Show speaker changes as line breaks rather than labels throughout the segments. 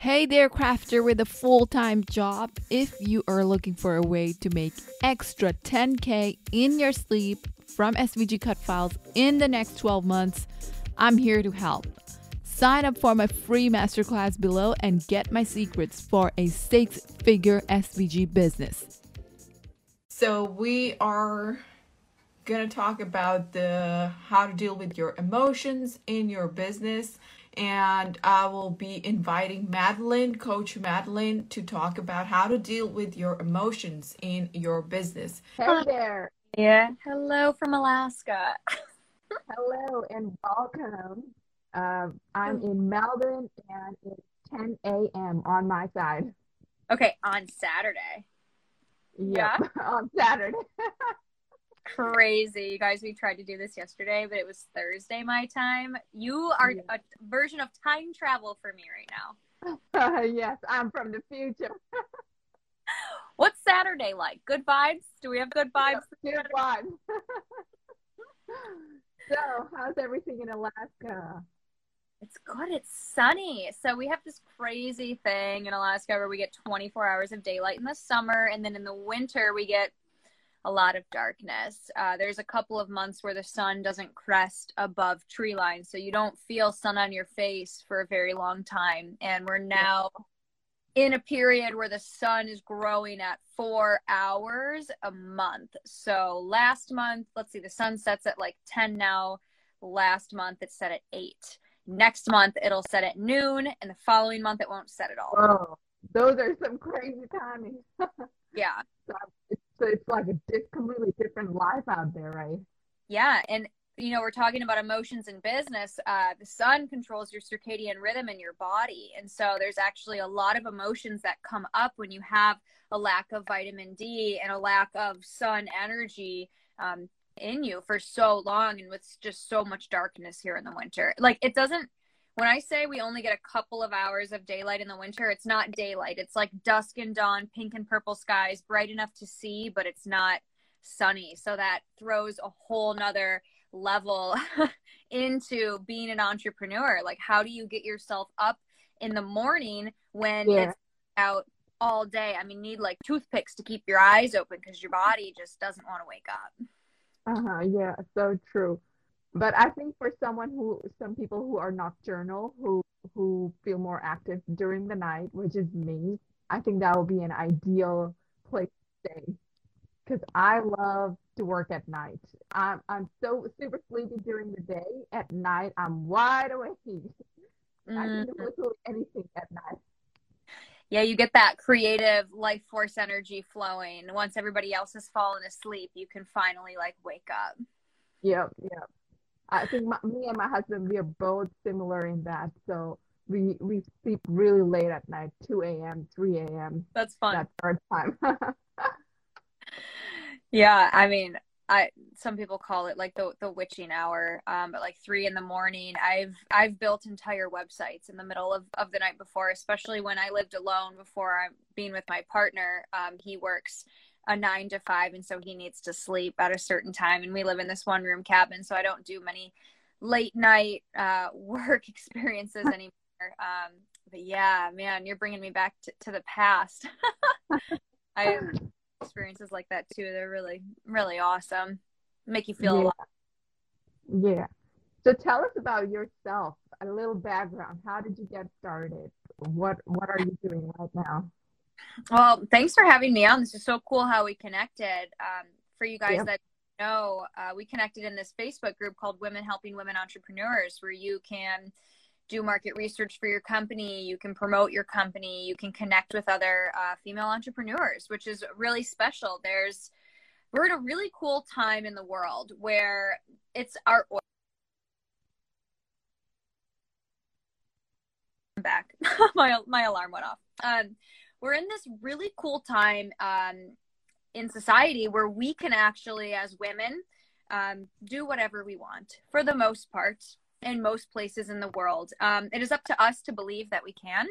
Hey there, crafter with a full time job. If you are looking for a way to make extra 10K in your sleep from SVG cut files in the next 12 months, I'm here to help. Sign up for my free masterclass below and get my secrets for a six figure SVG business. So, we are going to talk about the how to deal with your emotions in your business and I will be inviting Madeline, Coach Madeline, to talk about how to deal with your emotions in your business.
Hey there.
Yeah. Hello from Alaska.
Hello and welcome. Uh, I'm in Melbourne and it's 10 a.m. on my side.
Okay, on Saturday.
Yep, yeah, on Saturday.
crazy. You guys, we tried to do this yesterday, but it was Thursday my time. You are a version of time travel for me right now.
Uh, yes, I'm from the future.
What's Saturday like? Good vibes? Do we have good vibes?
Yeah, good vibes. so, how's everything in Alaska?
It's good. It's sunny. So we have this crazy thing in Alaska where we get 24 hours of daylight in the summer, and then in the winter we get a lot of darkness. Uh, there's a couple of months where the sun doesn't crest above tree line, so you don't feel sun on your face for a very long time. And we're now in a period where the sun is growing at four hours a month. So last month, let's see, the sun sets at like 10 now. Last month, it set at eight. Next month, it'll set at noon, and the following month, it won't set at all.
Oh, those are some crazy timings.
yeah.
So so it's like a completely different life out there, right?
Yeah, and you know we're talking about emotions in business. Uh, the sun controls your circadian rhythm in your body, and so there's actually a lot of emotions that come up when you have a lack of vitamin D and a lack of sun energy. Um, in you for so long and with just so much darkness here in the winter. Like it doesn't when I say we only get a couple of hours of daylight in the winter, it's not daylight. It's like dusk and dawn, pink and purple skies, bright enough to see, but it's not sunny. So that throws a whole nother level into being an entrepreneur. Like, how do you get yourself up in the morning when yeah. it's out all day? I mean, need like toothpicks to keep your eyes open because your body just doesn't want to wake up.
Uh huh. Yeah, so true but I think for someone who some people who are nocturnal who who feel more active during the night, which is me, I think that will be an ideal place to stay because I love to work at night. I'm I'm so super sleepy during the day. At night, I'm wide awake. Mm-hmm. I can do literally anything at night.
Yeah, you get that creative life force energy flowing. Once everybody else has fallen asleep, you can finally like wake up.
Yep, yep. I think my, me and my husband we are both similar in that. So we we sleep really late at night, two a.m., three a.m.
That's fun.
That's our time.
yeah, I mean, I some people call it like the the witching hour, um, but like three in the morning. I've I've built entire websites in the middle of, of the night before, especially when I lived alone before I'm being with my partner. Um, he works a nine to five and so he needs to sleep at a certain time. And we live in this one room cabin so i don't do many late night uh, work experiences anymore. Um, but yeah man you're bringing me back to, to the past. I have experiences like that too. They're really really awesome. Make you feel
yeah.
alive.
Yeah. So tell us about yourself. A little background. How did you get started? What what are you doing right now
well, thanks for having me on. This is so cool how we connected. Um, for you guys yep. that know, uh, we connected in this Facebook group called Women Helping Women Entrepreneurs, where you can do market research for your company, you can promote your company, you can connect with other uh, female entrepreneurs, which is really special. There's we're in a really cool time in the world where it's our back. my my alarm went off. Um, we're in this really cool time um, in society where we can actually, as women, um, do whatever we want for the most part in most places in the world. Um, it is up to us to believe that we can.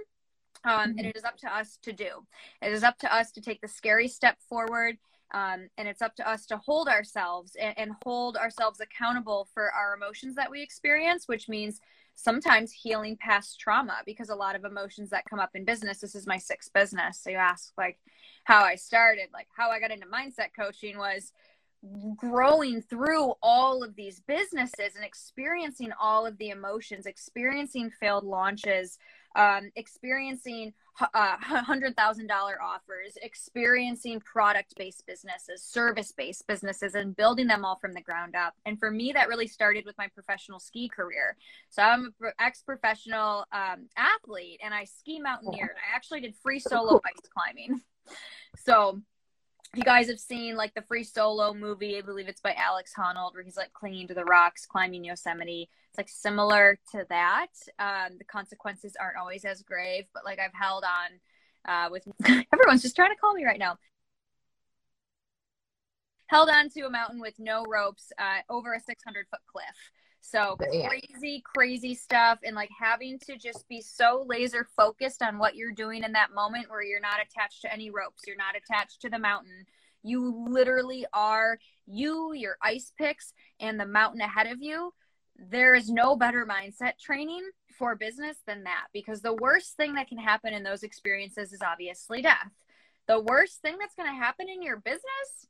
Um, mm-hmm. And it is up to us to do. It is up to us to take the scary step forward. Um, and it's up to us to hold ourselves and, and hold ourselves accountable for our emotions that we experience, which means sometimes healing past trauma because a lot of emotions that come up in business this is my sixth business. So you ask like how i started like how i got into mindset coaching was growing through all of these businesses and experiencing all of the emotions experiencing failed launches um, experiencing uh, $100,000 offers, experiencing product based businesses, service based businesses, and building them all from the ground up. And for me, that really started with my professional ski career. So I'm an ex professional um, athlete and I ski mountaineered. I actually did free solo ice climbing. So you guys have seen like the free solo movie i believe it's by alex honnold where he's like clinging to the rocks climbing yosemite. It's like similar to that. Um, the consequences aren't always as grave but like i've held on uh, with everyone's just trying to call me right now. Held on to a mountain with no ropes uh, over a 600 foot cliff so crazy, crazy stuff. And like having to just be so laser focused on what you're doing in that moment where you're not attached to any ropes, you're not attached to the mountain. You literally are you, your ice picks, and the mountain ahead of you. There is no better mindset training for business than that because the worst thing that can happen in those experiences is obviously death. The worst thing that's going to happen in your business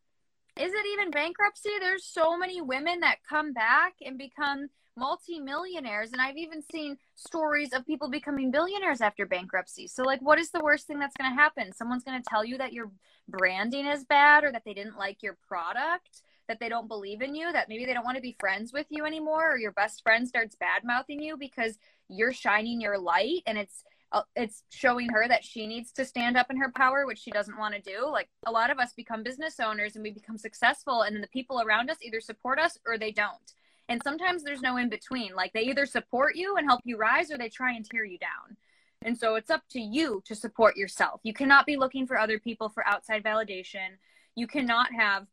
is it even bankruptcy? There's so many women that come back and become multimillionaires and I've even seen stories of people becoming billionaires after bankruptcy. So like what is the worst thing that's going to happen? Someone's going to tell you that your branding is bad or that they didn't like your product, that they don't believe in you, that maybe they don't want to be friends with you anymore or your best friend starts bad mouthing you because you're shining your light and it's Uh, it's showing her that she needs to stand up in her power which she doesn't want to do. Like a lot of us become business owners and we become successful and then the people around us either support us or they don't. And sometimes there's no in between like they either support you and help you rise or they try and tear you down. And so it's up to you to support yourself. You cannot be looking for other people for outside validation. You cannot have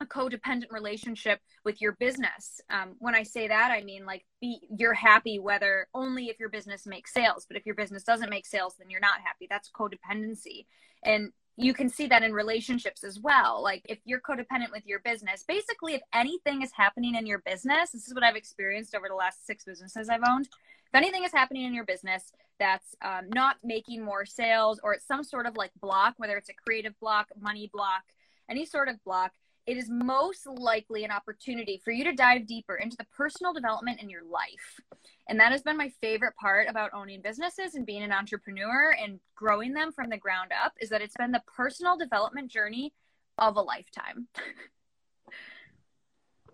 a codependent relationship with your business. Um, when I say that, I mean like be you're happy whether only if your business makes sales, but if your business doesn't make sales, then you're not happy. That's codependency, and you can see that in relationships as well. Like if you're codependent with your business, basically, if anything is happening in your business, this is what I've experienced over the last six businesses I've owned. If anything is happening in your business that's um, not making more sales, or it's some sort of like block, whether it's a creative block, money block, any sort of block it is most likely an opportunity for you to dive deeper into the personal development in your life. And that has been my favorite part about owning businesses and being an entrepreneur and growing them from the ground up is that it's been the personal development journey of a lifetime.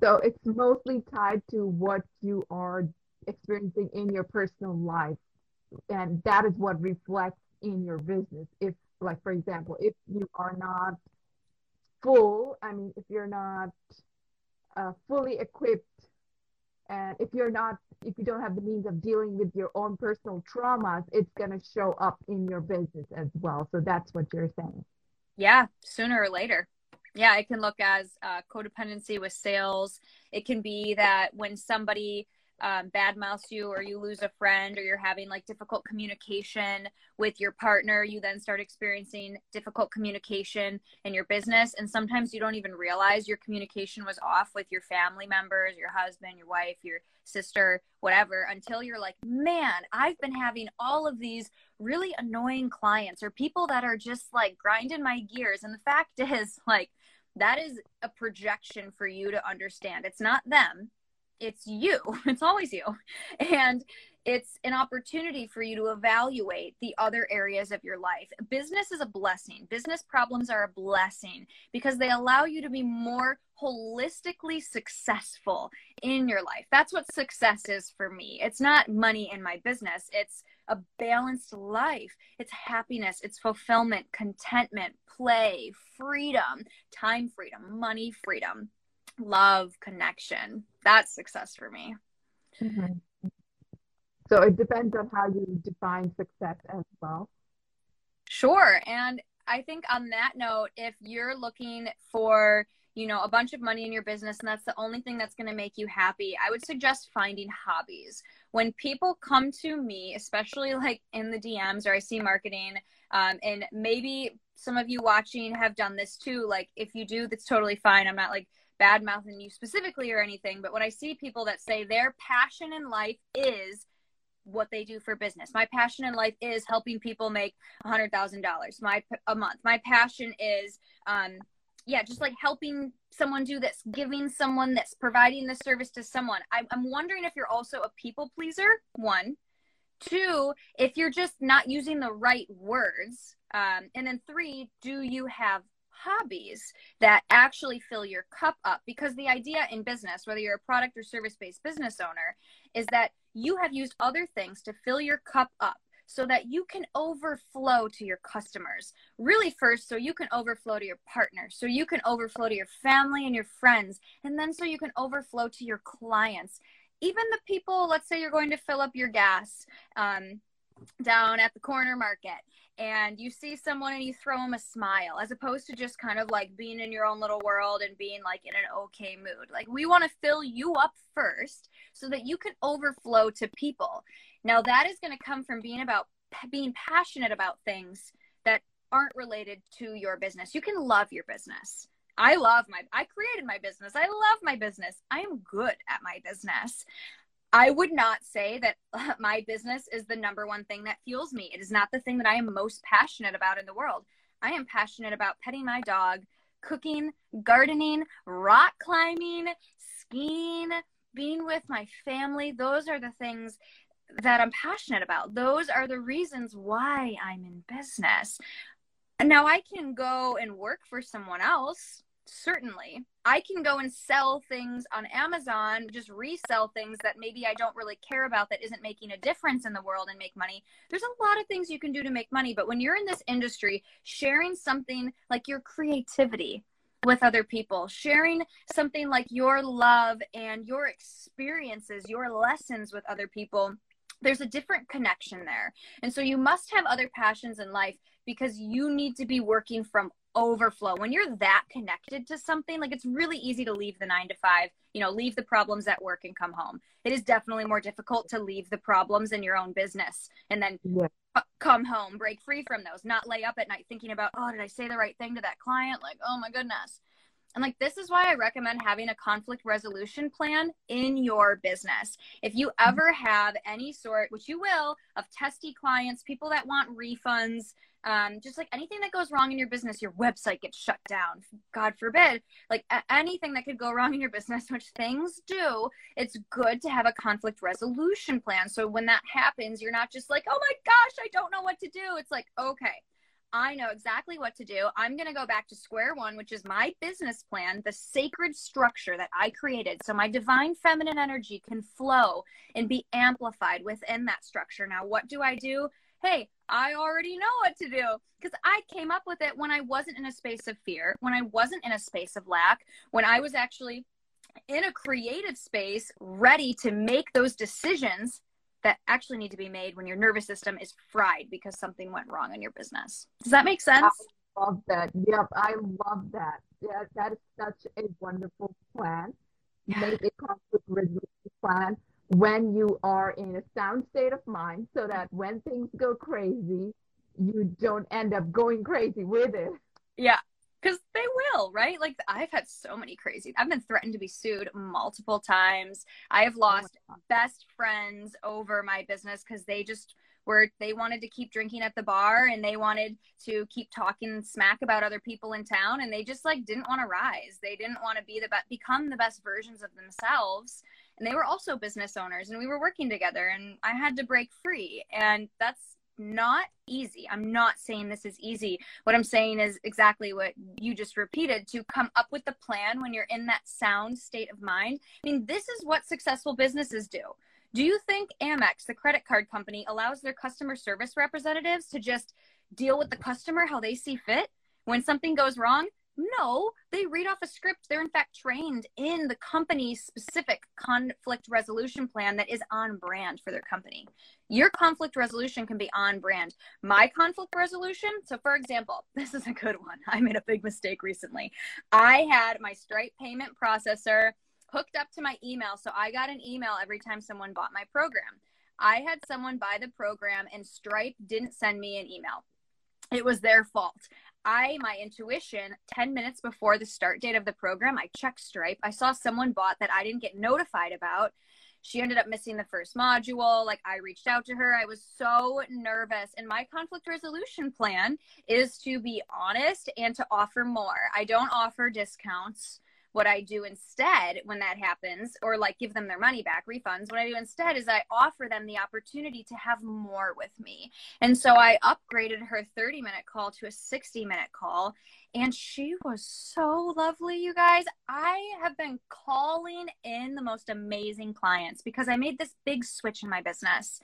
so it's mostly tied to what you are experiencing in your personal life. And that is what reflects in your business. If, like, for example, if you are not full, I mean, if you're not uh, fully equipped and if you're not if you don't have the means of dealing with your own personal traumas it's going to show up in your business as well. So that's what you're saying.
Yeah sooner or later. Yeah it can look as uh, codependency with sales. It can be that when somebody um, bad mouths you or you lose a friend or you're having like difficult communication with your partner you then start experiencing difficult communication in your business. And sometimes you don't even realize your communication was off with your family members your husband your wife your sister whatever until you're like man i've been having all of these really annoying clients or people that are just like grinding my gears. And the fact is like that is a projection for you to understand. It's not them it's you. It's always you. And it's an opportunity for you to evaluate the other areas of your life. Business is a blessing. Business problems are a blessing because they allow you to be more holistically successful in your life. That's what success is for me. It's not money in my business. It's a balanced life. It's happiness. It's fulfillment contentment play freedom time freedom money freedom love, connection. That's success for me.
Mm-hmm. So it depends on how you define success as well.
Sure. And I think on that note, if you're looking for, you know, a bunch of money in your business and that's the only thing that's going to make you happy, I would suggest finding hobbies. When people come to me, especially like in the DMs or I see marketing, um, and maybe some of you watching have done this too. Like if you do, that's totally fine. I'm not like bad mouthing you specifically or anything, but when I see people that say their passion in life is what they do for business. My passion in life is helping people make a $100,000 my a month. My passion is um yeah, just like helping someone do this, giving someone this, providing the service to someone. I'm, I'm wondering if you're also a people pleaser. One, two, if you're just not using the right words. Um, and then three, do you have hobbies that actually fill your cup up? Because the idea in business, whether you're a product or service based business owner, is that you have used other things to fill your cup up so that you can overflow to your customers. Really, first, so you can overflow to your partner, so you can overflow to your family and your friends, and then so you can overflow to your clients. Even the people, let's say you're going to fill up your gas um, down at the corner market and you see someone and you throw them a smile as opposed to just kind of like being in your own little world and being like in an okay mood. Like we want to fill you up first so that you can overflow to people. Now that is going to come from being about being passionate about things that aren't related to your business. You can love your business. I love my I created my business. I love my business. I am good at my business. I would not say that my business is the number one thing that fuels me. It is not the thing that I am most passionate about in the world. I am passionate about petting my dog, cooking, gardening, rock climbing, skiing, being with my family. Those are the things that I'm passionate about. Those are the reasons why I'm in business. Now I can go and work for someone else, certainly. I can go and sell things on Amazon, just resell things that maybe I don't really care about that isn't making a difference in the world and make money. There's a lot of things you can do to make money, but when you're in this industry, sharing something like your creativity, with other people, sharing something like your love and your experiences, your lessons with other people there's a different connection there. And so you must have other passions in life because you need to be working from overflow. When you're that connected to something, like it's really easy to leave the nine to five, you know, leave the problems at work and come home. It is definitely more difficult to leave the problems in your own business and then yeah. come home, break free from those, not lay up at night thinking about, oh, did I say the right thing to that client? Like, oh my goodness. And like, this is why I recommend having a conflict resolution plan in your business. If you mm-hmm. ever have any sort, which you will, of testy clients, people that want refunds, um, just like anything that goes wrong in your business, your website gets shut down, God forbid, like anything that could go wrong in your business, which things do, it's good to have a conflict resolution plan. So when that happens, you're not just like, oh my gosh, I don't know what to do. It's like, okay, I know exactly what to do. I'm going to go back to square one, which is my business plan, the sacred structure that I created. So my divine feminine energy can flow and be amplified within that structure. Now, what do I do? Hey, I already know what to do because I came up with it when I wasn't in a space of fear, when I wasn't in a space of lack, when I was actually in a creative space, ready to make those decisions that actually need to be made when your nervous system is fried because something went wrong in your business. Does that make sense?
I love that. Yep, I love that. Yeah, that is such a wonderful plan. Make a conflict resolution plan when you are in a sound state of mind so that when things go crazy, you don't end up going crazy with it.
Yeah, because they will, right? Like I've had so many crazy. I've been threatened to be sued multiple times. I have oh lost oh best friends over my business because they just were they wanted to keep drinking at the bar and they wanted to keep talking smack about other people in town and they just like didn't want to rise. They didn't want to be the best, become the best versions of themselves. And they were also business owners and we were working together and I had to break free. And that's not easy. I'm not saying this is easy. What I'm saying is exactly what you just repeated to come up with the plan when you're in that sound state of mind. I mean, this is what successful businesses do. Do you think Amex, the credit card company, allows their customer service representatives to just deal with the customer how they see fit? When something goes wrong, no, they read off a script. They're in fact trained in the company's specific conflict resolution plan that is on brand for their company. Your conflict resolution can be on brand. My conflict resolution, so for example, this is a good one. I made a big mistake recently. I had my Stripe payment processor hooked up to my email. So I got an email every time someone bought my program. I had someone buy the program and Stripe didn't send me an email. It was their fault. I, my intuition, 10 minutes before the start date of the program, I checked Stripe. I saw someone bought that I didn't get notified about. She ended up missing the first module. Like I reached out to her. I was so nervous. And my conflict resolution plan is to be honest and to offer more. I don't offer discounts what I do instead when that happens, or like give them their money back, refunds, what I do instead is I offer them the opportunity to have more with me. And so I upgraded her 30 minute call to a 60 minute call. And she was so lovely, you guys. I have been calling in the most amazing clients because I made this big switch in my business.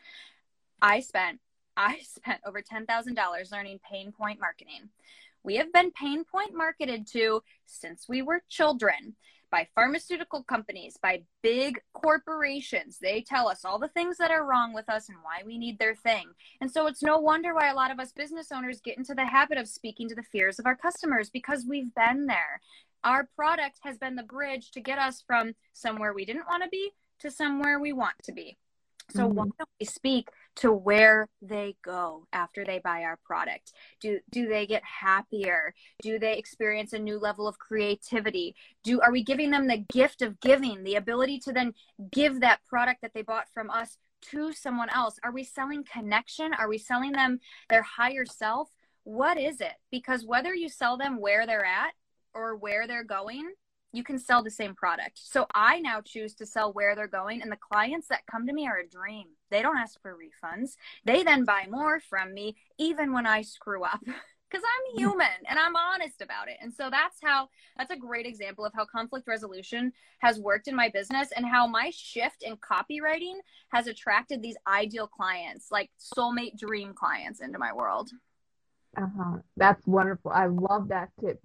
I spent I spent over $10,000 learning pain point marketing we have been pain point marketed to since we were children by pharmaceutical companies, by big corporations. They tell us all the things that are wrong with us and why we need their thing. And so it's no wonder why a lot of us business owners get into the habit of speaking to the fears of our customers because we've been there. Our product has been the bridge to get us from somewhere we didn't want to be to somewhere we want to be. So mm-hmm. why don't we speak to where they go after they buy our product? Do do they get happier? Do they experience a new level of creativity? Do are we giving them the gift of giving, the ability to then give that product that they bought from us to someone else? Are we selling connection? Are we selling them their higher self? What is it? Because whether you sell them where they're at or where they're going, you can sell the same product. So I now choose to sell where they're going. And the clients that come to me are a dream. They don't ask for refunds. They then buy more from me, even when I screw up. Because I'm human and I'm honest about it. And so that's how, that's a great example of how conflict resolution has worked in my business and how my shift in copywriting has attracted these ideal clients, like soulmate dream clients into my world.
Uh huh. That's wonderful. I love that tip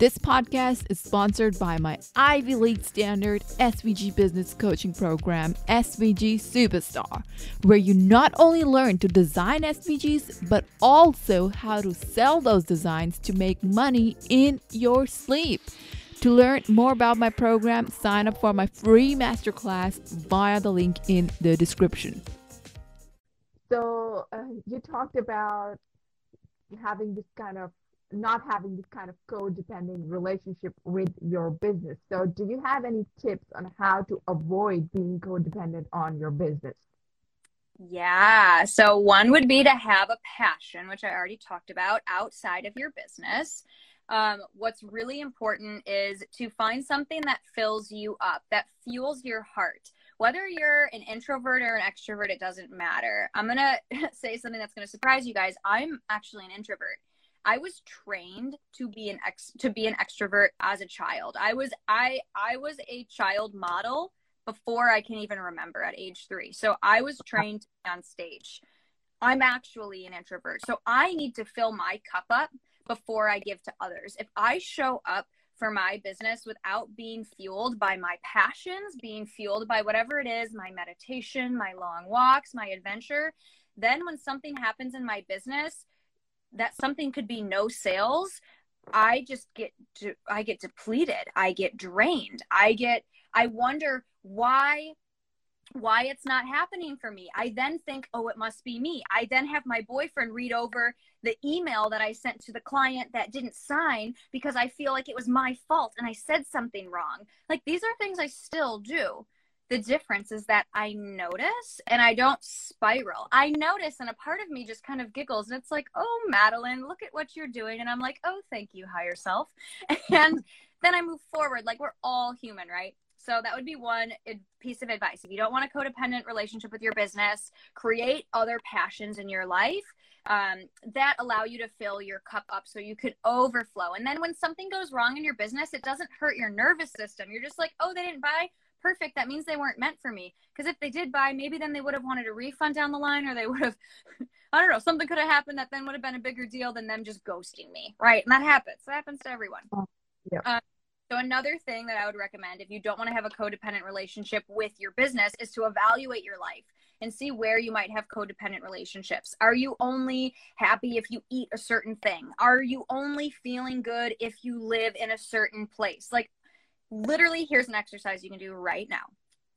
this podcast is sponsored by my Ivy League standard SVG business coaching program, SVG Superstar, where you not only learn to design SVGs, but also how to sell those designs to make money in your sleep. To learn more about my program, sign up for my free masterclass via the link in the description.
So, uh, you talked about having this kind of not having this kind of codependent relationship with your business. So, do you have any tips on how to avoid being codependent on your business?
Yeah. So, one would be to have a passion, which I already talked about, outside of your business. Um, what's really important is to find something that fills you up, that fuels your heart. Whether you're an introvert or an extrovert, it doesn't matter. I'm going to say something that's going to surprise you guys. I'm actually an introvert. I was trained to be an ex to be an extrovert as a child. I was I I was a child model before I can even remember at age 3. So I was trained on stage. I'm actually an introvert. So I need to fill my cup up before I give to others. If I show up for my business without being fueled by my passions, being fueled by whatever it is, my meditation, my long walks, my adventure, then when something happens in my business, that something could be no sales i just get to, i get depleted. I get drained. I get i wonder why why it's not happening for me. I then think oh it must be me. I then have my boyfriend read over the email that i sent to the client that didn't sign because i feel like it was my fault and i said something wrong. Like these are things i still do the difference is that I notice and I don't spiral. I notice and a part of me just kind of giggles and it's like, oh, Madeline, look at what you're doing. And I'm like, oh, thank you, higher self. And then I move forward. Like we're all human, right? So that would be one piece of advice. If you don't want a codependent relationship with your business, create other passions in your life um, that allow you to fill your cup up so you could overflow. And then when something goes wrong in your business, it doesn't hurt your nervous system. You're just like, oh, they didn't buy perfect. That means they weren't meant for me. Because if they did buy, maybe then they would have wanted a refund down the line, or they would have, I don't know, something could have happened that then would have been a bigger deal than them just ghosting me, right? And that happens. That happens to everyone.
Oh, yeah.
Um, so another thing that I would recommend if you don't want to have a codependent relationship with your business is to evaluate your life and see where you might have codependent relationships. Are you only happy if you eat a certain thing? Are you only feeling good if you live in a certain place? Like literally, here's an exercise you can do right now.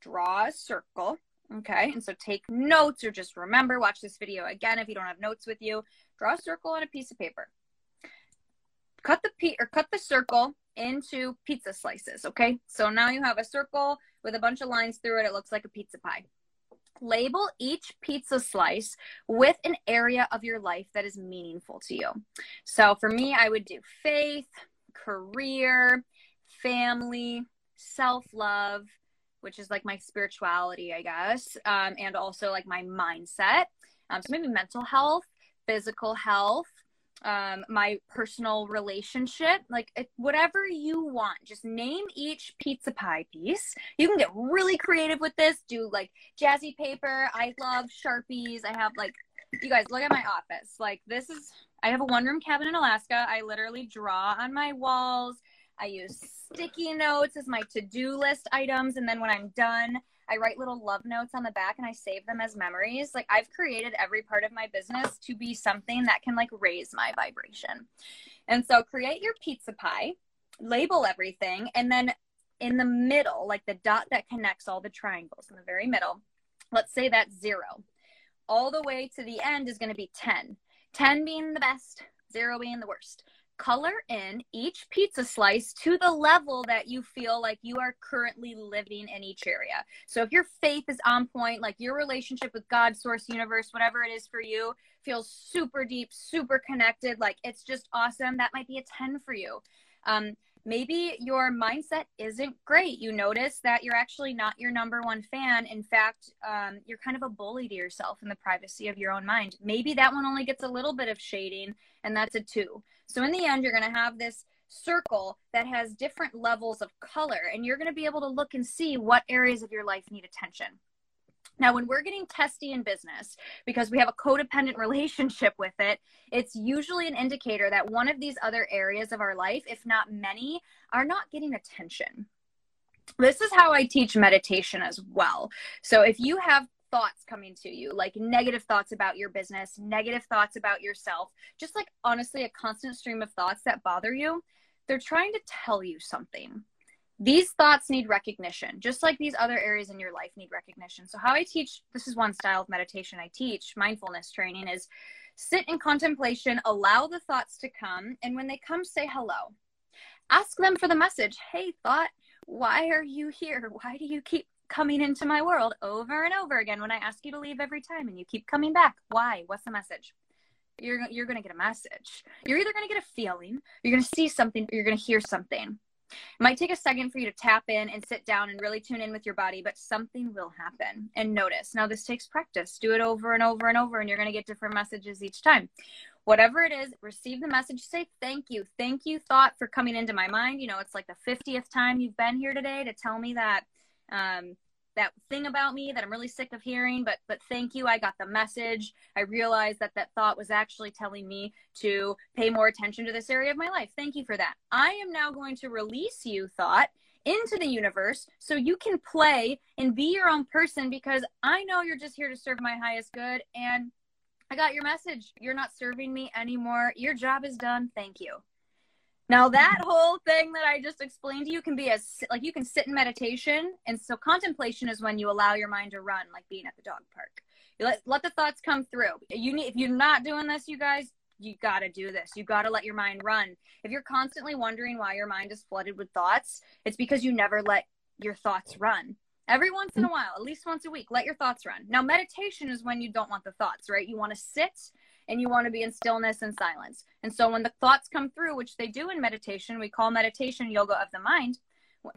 Draw a circle. Okay. And so take notes or just remember, watch this video again if you don't have notes with you. Draw a circle on a piece of paper. Cut the pe- or cut the circle into pizza slices. Okay. So now you have a circle with a bunch of lines through it. It looks like a pizza pie. Label each pizza slice with an area of your life that is meaningful to you. So for me, I would do faith, career, family, self love, which is like my spirituality, I guess, um, and also like my mindset. Um, so maybe mental health, physical health, um, my personal relationship, like whatever you want. Just name each pizza pie piece. You can get really creative with this. Do like jazzy paper. I love Sharpies. I have like, you guys look at my office. Like this is, I have a one room cabin in Alaska. I literally draw on my walls. I use sticky notes as my to do list items. And then when I'm done, I write little love notes on the back and I save them as memories. Like I've created every part of my business to be something that can like raise my vibration. And so create your pizza pie, label everything, and then in the middle, like the dot that connects all the triangles in the very middle, let's say that's zero. All the way to the end is going to be 10. 10 being the best, zero being the worst color in each pizza slice to the level that you feel like you are currently living in each area. So if your faith is on point, like your relationship with God, source, universe, whatever it is for you, feels super deep, super connected, like it's just awesome, that might be a 10 for you. Um, maybe your mindset isn't great. You notice that you're actually not your number one fan. In fact, um, you're kind of a bully to yourself in the privacy of your own mind. Maybe that one only gets a little bit of shading, and that's a two. So in the end, you're going to have this circle that has different levels of color, and you're going to be able to look and see what areas of your life need attention. Now, when we're getting testy in business because we have a codependent relationship with it, it's usually an indicator that one of these other areas of our life, if not many, are not getting attention. This is how I teach meditation as well. So, if you have thoughts coming to you, like negative thoughts about your business, negative thoughts about yourself, just like honestly a constant stream of thoughts that bother you, they're trying to tell you something these thoughts need recognition just like these other areas in your life need recognition. So how i teach this is one style of meditation i teach mindfulness training is sit in contemplation allow the thoughts to come and when they come say hello. Ask them for the message hey thought why are you here? Why do you keep coming into my world over and over again when i ask you to leave every time and you keep coming back? Why? What's the message? You're, you're going to get a message. You're either going to get a feeling you're going to see something or you're going to hear something it might take a second for you to tap in and sit down and really tune in with your body, but something will happen and notice. Now, this takes practice. Do it over and over and over, and you're going to get different messages each time. Whatever it is, receive the message, say thank you. Thank you, thought, for coming into my mind. You know, it's like the 50th time you've been here today to tell me that um, that thing about me that I'm really sick of hearing, but but thank you. I got the message. I realized that that thought was actually telling me to pay more attention to this area of my life. Thank you for that. I am now going to release you thought into the universe so you can play and be your own person because I know you're just here to serve my highest good and I got your message. You're not serving me anymore. Your job is done. Thank you. Now that whole thing that I just explained to you can be as like you can sit in meditation, and so contemplation is when you allow your mind to run, like being at the dog park. You let let the thoughts come through. You need if you're not doing this, you guys, you got to do this. You got to let your mind run. If you're constantly wondering why your mind is flooded with thoughts, it's because you never let your thoughts run. Every once in a while, at least once a week, let your thoughts run. Now, meditation is when you don't want the thoughts, right? You want to sit and you want to be in stillness and silence. And so when the thoughts come through, which they do in meditation, we call meditation yoga of the mind,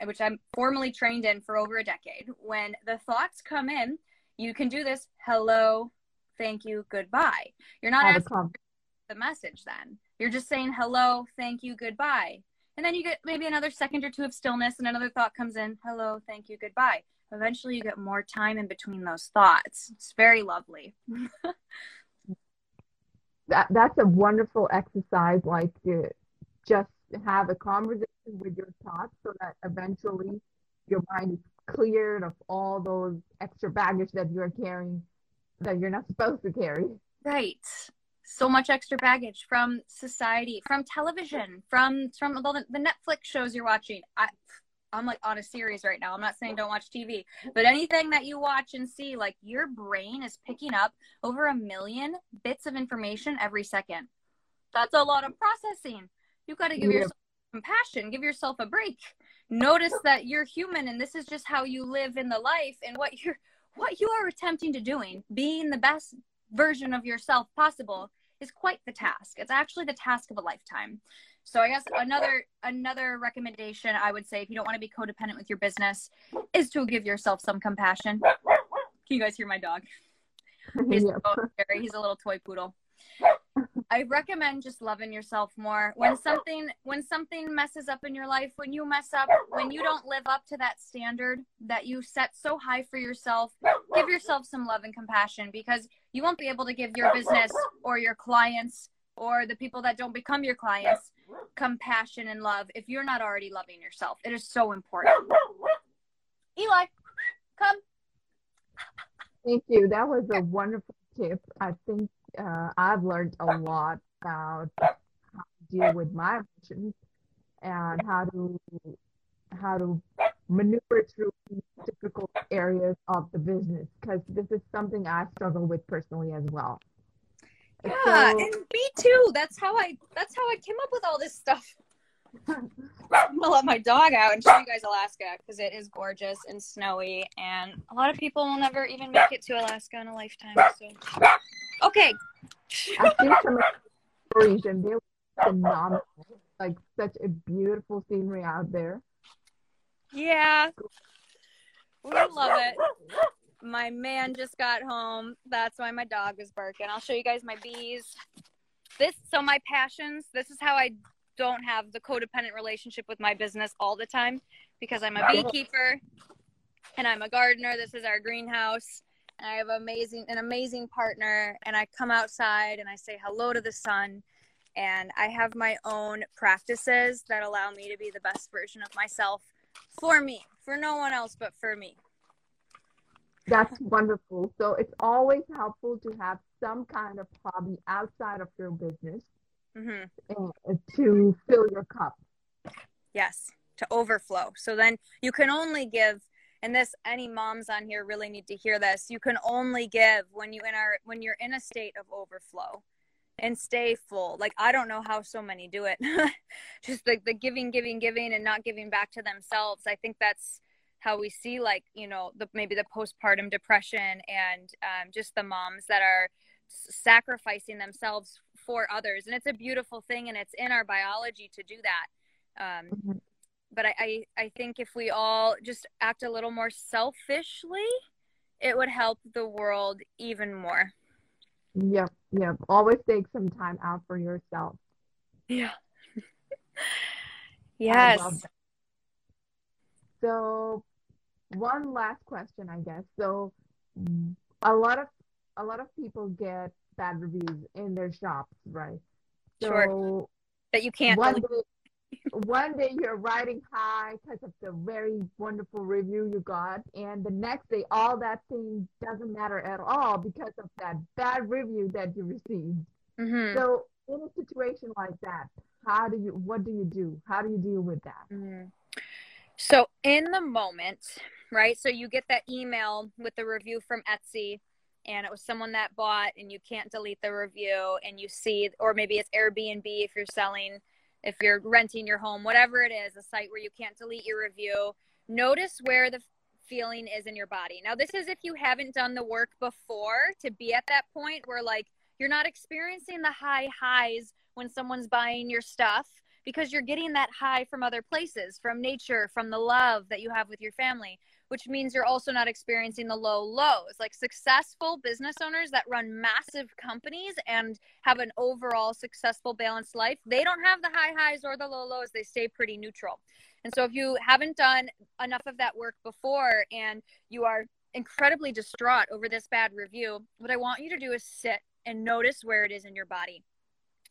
which I'm formally trained in for over a decade. When the thoughts come in, you can do this hello, thank you, goodbye. You're not asking the message then. You're just saying hello, thank you, goodbye. And then you get maybe another second or two of stillness and another thought comes in hello, thank you, goodbye. Eventually you get more time in between those thoughts. It's very lovely.
that that's a wonderful exercise like to just have a conversation with your thoughts so that eventually your mind is cleared of all those extra baggage that you're carrying that you're not supposed to carry.
Right. So much extra baggage from society from television from from the, the netflix shows you're watching. I, I'm like on a series right now. I'm not saying don't watch TV, but anything that you watch and see, like your brain is picking up over a million bits of information every second. That's a lot of processing. You've got to give yeah. yourself compassion, give yourself a break. notice that you're human and this is just how you live in the life and what you're what you are attempting to doing being the best version of yourself possible is quite the task it's actually the task of a lifetime so i guess another another recommendation i would say if you don't want to be codependent with your business is to give yourself some compassion. Can you guys hear my dog? He's,
Yeah.
he's a little toy poodle. I recommend just loving yourself more. When something when something messes up in your life, when you mess up, when you don't live up to that standard that you set so high for yourself, give yourself some love and compassion because you won't be able to give your business or your clients or the people that don't become your clients compassion and love if you're not already loving yourself. It is so important. Eli, come.
Thank you. That was a wonderful tip. I think uh, I've learned a lot about how to deal with my emotions and how to how to maneuver through difficult areas of the business because this is something I struggle with personally as well.
Yeah,
So-
and me too. That's how I that's how I came up with all this stuff. I'm gonna let my dog out and show you guys Alaska because it is gorgeous and snowy, and a lot of people will never even make it to Alaska in a lifetime. So, okay,
I've seen some stories and they were phenomenal. Like such a beautiful scenery out there.
yeah, we love it. My man just got home. That's why my dog is barking. I'll show you guys my bees. This so my passions. This is how I don't have the codependent relationship with my business all the time because I'm a beekeeper and I'm a gardener. This is our greenhouse. And I have amazing an amazing partner and I come outside and I say hello to the sun and I have my own practices that allow me to be the best version of myself for me, for no one else but for me.
That's wonderful. So it's always helpful to have some kind of hobby outside of your business
hmm
to fill your cup.
Yes, to overflow. So then you can only give and this any moms on here really need to hear this. You can only give when you in our when you're in a state of overflow and stay full. Like I don't know how so many do it. Just like the giving giving giving and not giving back to themselves. I think that's how we see like, you know, the maybe the postpartum depression and um, just the moms that are sacrificing themselves for others and it's a beautiful thing and it's in our biology to do that um,
Mhm.
but I, I i think if we all just act a little more selfishly it would help the world even more
Yep, yep. Always take some time out for yourself.
yeah yes.
So one last question, I guess. So a lot of a lot of people get bad reviews in their shops, right? So
Sure. that you can't
one day, one day you're riding high because of the very wonderful review you got, and the next day all that thing doesn't matter at all because of that bad review that you received.
Mhm.
So in a situation like that, how do you what do you do? How do you deal with that?
Mhm. So in the moment, right? So you get that email with the review from Etsy and it was someone that bought and you can't delete the review and you see or maybe it's Airbnb if you're selling if you're renting your home, whatever it is, a site where you can't delete your review. Notice where the feeling is in your body. Now this is if you haven't done the work before to be at that point where like you're not experiencing the high highs when someone's buying your stuff because you're getting that high from other places, from nature, from the love that you have with your family, which means you're also not experiencing the low lows. Like successful business owners that run massive companies and have an overall successful, balanced life, they don't have the high highs or the low lows. They stay pretty neutral. And so if you haven't done enough of that work before and you are incredibly distraught over this bad review, what I want you to do is sit and notice where it is in your body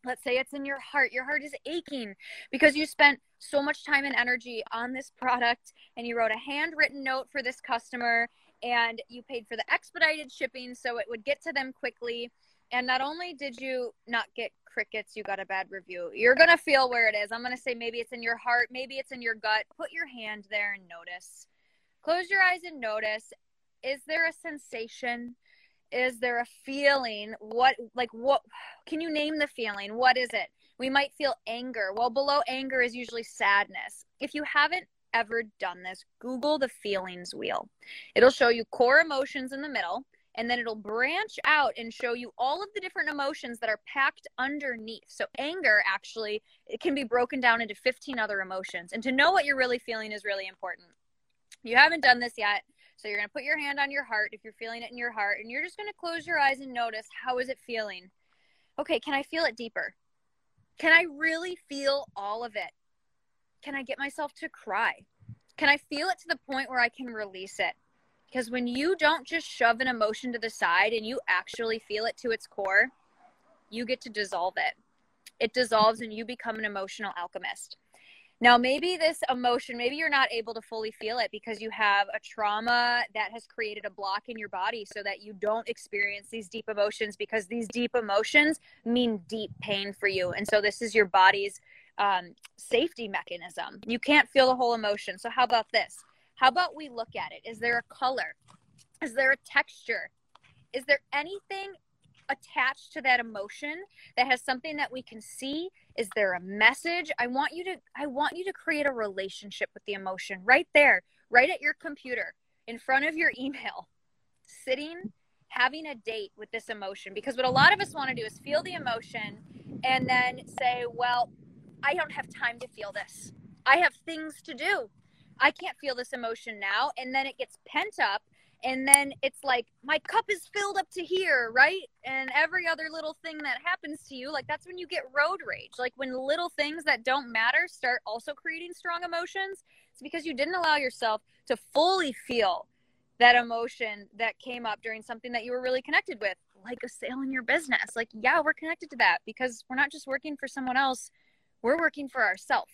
let's say it's in your heart. Your heart is aching because you spent so much time and energy on this product and you wrote a handwritten note for this customer and you paid for the expedited shipping so it would get to them quickly. And not only did you not get crickets you got a bad review. You're going to feel where it is. I'm going to say maybe it's in your heart maybe it's in your gut. Put your hand there and notice. Close your eyes and notice. Is there a sensation is there a feeling what like what can you name the feeling what is it we might feel anger well below anger is usually sadness if you haven't ever done this, Google the feelings wheel. It'll show you core emotions in the middle, and then it'll branch out and show you all of the different emotions that are packed underneath. So anger actually it can be broken down into 15 other emotions. And to know what you're really feeling is really important. You haven't done this yet. So you're going to put your hand on your heart if you're feeling it in your heart and you're just going to close your eyes and notice how is it feeling? Okay, can I feel it deeper? Can I really feel all of it? Can I get myself to cry? Can I feel it to the point where I can release it? Because when you don't just shove an emotion to the side and you actually feel it to its core, you get to dissolve it. It dissolves and you become an emotional alchemist. Now, maybe this emotion, maybe you're not able to fully feel it because you have a trauma that has created a block in your body so that you don't experience these deep emotions because these deep emotions mean deep pain for you. And so, this is your body's um, safety mechanism. You can't feel the whole emotion. So, how about this? How about we look at it? Is there a color? Is there a texture? Is there anything attached to that emotion that has something that we can see is there a message? I want you to i want you to create a relationship with the emotion right there right at your computer in front of your email sitting having a date with this emotion. Because what a lot of us want to do is feel the emotion and then say well i don't have time to feel this. I have things to do. I can't feel this emotion now. And then it gets pent up and then it's like my cup is filled up to here right? And every other little thing that happens to you like that's when you get road rage. Like when little things that don't matter start also creating strong emotions it's because you didn't allow yourself to fully feel that emotion that came up during something that you were really connected with like a sale in your business. Like yeah we're connected to that because we're not just working for someone else we're working for ourselves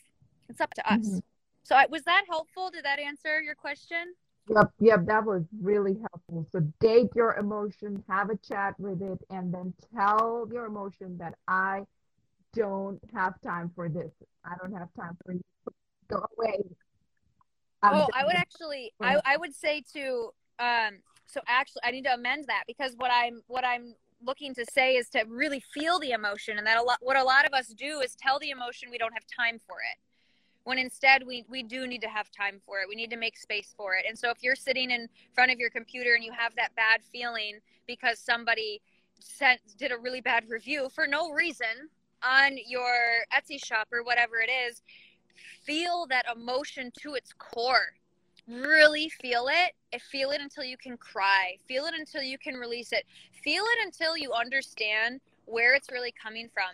it's up to us. Mm-hmm. so was that helpful? Did that answer your question
Yep, yep, that was really helpful. So date your emotion, have a chat with it, and then tell your emotion that I don't have time for this. I don't have time for you. Go away.
I'm oh, I would actually, I, I would say to, um, so actually, I need to amend that because what I'm, what I'm looking to say is to really feel the emotion, and that a lot, what a lot of us do is tell the emotion we don't have time for it when instead we we do need to have time for it. We need to make space for it. And so if you're sitting in front of your computer and you have that bad feeling because somebody sent did a really bad review for no reason on your Etsy shop or whatever it is feel that emotion to its core. Really feel it. Feel it until you can cry. Feel it until you can release it. Feel it until you understand where it's really coming from.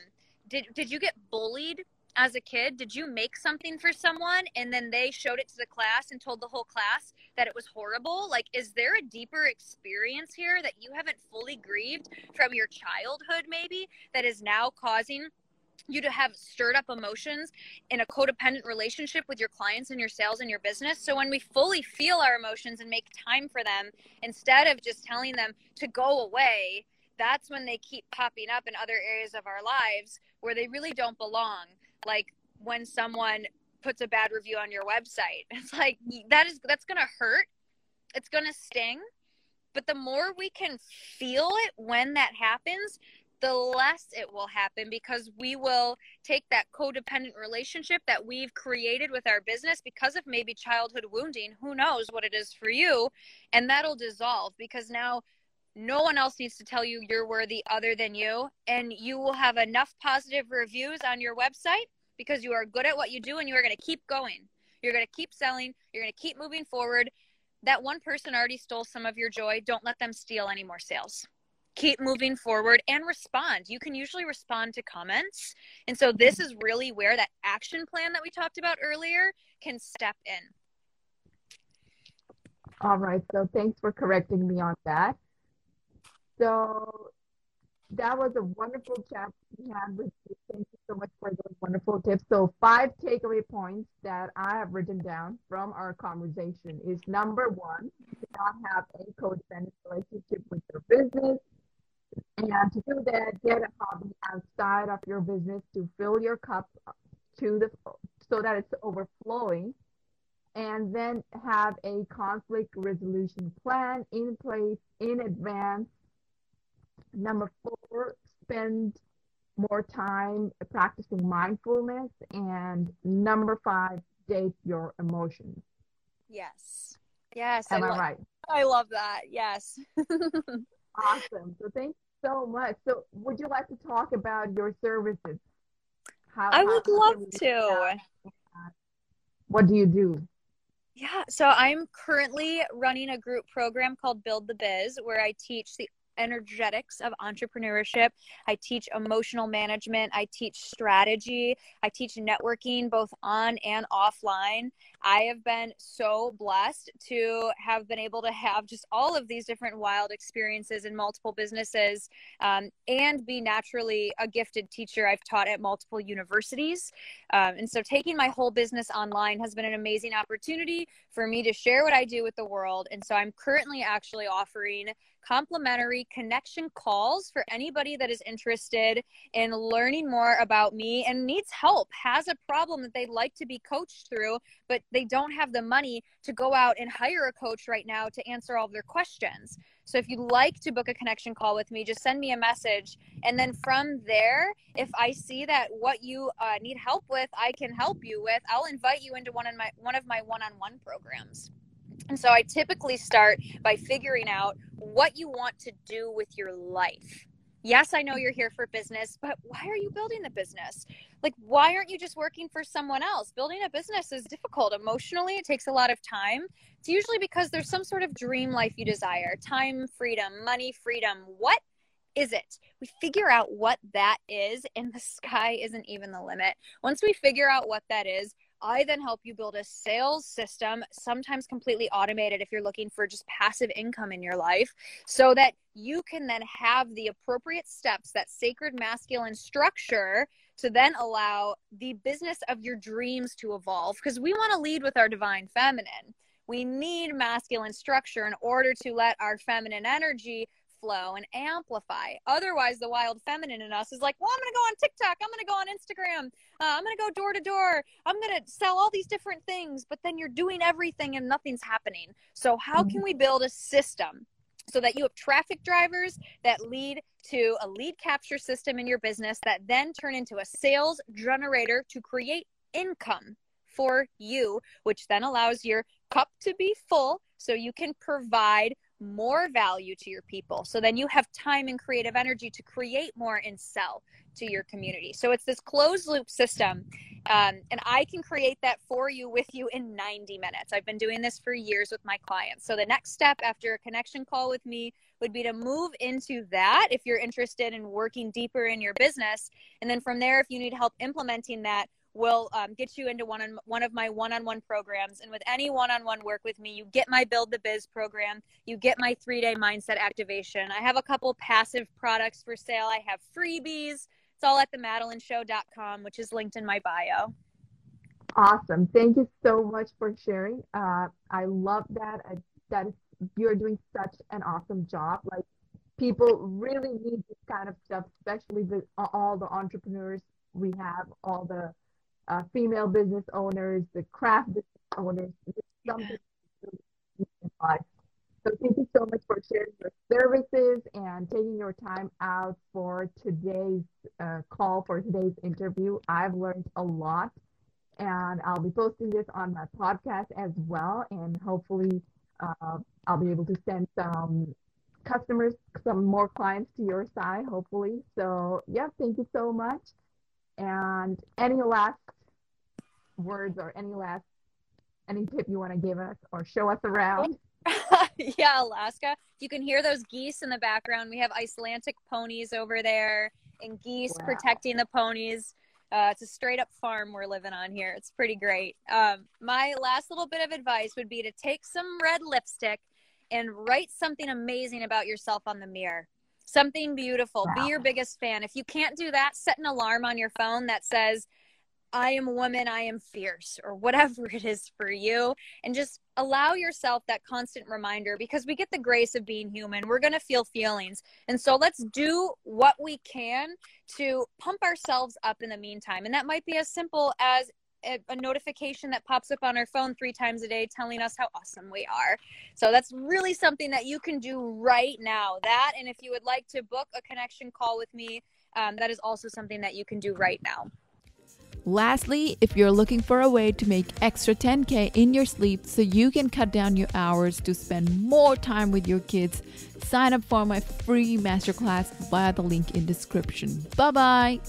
Did did you get bullied as a kid did you make something for someone and then they showed it to the class and told the whole class that it was horrible like is there a deeper experience here that you haven't fully grieved from your childhood maybe that is now causing you to have stirred up emotions in a codependent relationship with your clients and your sales and your business. So when we fully feel our emotions and make time for them instead of just telling them to go away, that's when they keep popping up in other areas of our lives where they really don't belong like when someone puts a bad review on your website. It's like that is that's going to hurt. It's going to sting. But the more we can feel it when that happens, the less it will happen because we will take that codependent relationship that we've created with our business because of maybe childhood wounding. Who knows what it is for you? And that'll dissolve because now no one else needs to tell you you're worthy other than you. And you will have enough positive reviews on your website because you are good at what you do and you are going to keep going. You're going to keep selling. You're going to keep moving forward. That one person already stole some of your joy. Don't let them steal any more sales. Keep moving forward and respond. You can usually respond to comments. And so, this is really where that action plan that we talked about earlier can step in.
All right. So, thanks for correcting me on that. So, that was a wonderful chat we had with. Thank you so much for those wonderful tips. So, five takeaway points that I have written down from our conversation is number one, do not have a codependent relationship with your business. And to do that, get a hobby outside of your business to fill your cup to the so that it's overflowing. And then have a conflict resolution plan in place in advance Number four, spend more time practicing mindfulness. And number five, date your emotions.
Yes. Yes.
Am I,
I
right?
I love that. Yes.
Awesome. So thanks so much. So would you like to talk about your services? How,
I would love to.
What do you do?
Yeah, so I'm currently running a group program called Build the Biz where I teach the energetics of entrepreneurship. I teach emotional management. I teach strategy. I teach networking both on and offline. I have been so blessed to have been able to have just all of these different wild experiences in multiple businesses um, and be naturally a gifted teacher. I've taught at multiple universities. Um, and so taking my whole business online has been an amazing opportunity for me to share what I do with the world. And so I'm currently actually offering complimentary connection calls for anybody that is interested in learning more about me and needs help, has a problem that they'd like to be coached through, but they don't have the money to go out and hire a coach right now to answer all of their questions. So if you'd like to book a connection call with me, just send me a message. And then from there, if I see that what you uh, need help with, I can help you with, I'll invite you into one of my one of my one-on-one programs. And so I typically start by figuring out what you want to do with your life. Yes, I know you're here for business, but why are you building the business? Like, why aren't you just working for someone else? Building a business is difficult emotionally, it takes a lot of time. It's usually because there's some sort of dream life you desire time, freedom, money, freedom. What is it? We figure out what that is, and the sky isn't even the limit. Once we figure out what that is, I then help you build a sales system, sometimes completely automated if you're looking for just passive income in your life, so that you can then have the appropriate steps, that sacred masculine structure to then allow the business of your dreams to evolve. Because we want to lead with our divine feminine. We need masculine structure in order to let our feminine energy flow and amplify. Otherwise, the wild feminine in us is like, well, I'm going to go on TikTok. I'm going to go on Instagram. Uh, I'm going to go door to door. I'm going to sell all these different things, but then you're doing everything and nothing's happening. So, how can we build a system? So that you have traffic drivers that lead to a lead capture system in your business that then turn into a sales generator to create income for you, which then allows your cup to be full so you can provide more value to your people. So then you have time and creative energy to create more and sell to your community. So it's this closed loop system. Um, and I can create that for you with you in 90 minutes. I've been doing this for years with my clients. So the next step after a connection call with me would be to move into that if you're interested in working deeper in your business. And then from there, if you need help implementing that, will um, get you into one on one of my one-on-one programs and with any one-on-one work with me you get my build the biz program you get my three-day mindset activation i have a couple passive products for sale i have freebies it's all at themadelineshow.com which is linked in my bio
Awesome. Thank you so much for sharing. Uh, I love that. I, that you're doing such an awesome job. Like people really need this kind of stuff, especially the all the entrepreneurs we have, all the uh, female business owners, the craft business owners. So thank you so much for sharing your services and taking your time out for today's uh, call for today's interview. I've learned a lot and I'll be posting this on my podcast as well. And hopefully, uh, I'll be able to send some customers, some more clients to your side, hopefully. So, yeah, thank you so much. And any last words or any last any tip you want to give us or show us around?
yeah, Alaska. You can hear those geese in the background. We have Icelandic ponies over there and geese
Wow.
protecting the ponies. Uh, it's a straight up farm we're living on here. It's pretty great. Um, my last little bit of advice would be to take some red lipstick and write something amazing about yourself on the mirror. Something beautiful.
Wow.
Be your biggest fan. If you can't do that, set an alarm on your phone that says, I am a woman, I am fierce, or whatever it is for you. And just allow yourself that constant reminder because we get the grace of being human. We're going to feel feelings. And so let's do what we can to pump ourselves up in the meantime. And that might be as simple as a, a notification that pops up on our phone three times a day telling us how awesome we are. So that's really something that you can do right now. That, and if you would like to book a connection call with me, um, that is also something that you can do right now.
Lastly, if you're looking for a way to make extra 10K in your sleep so you can cut down your hours to spend more time with your kids, sign up for my free masterclass via the link in description. Bye bye.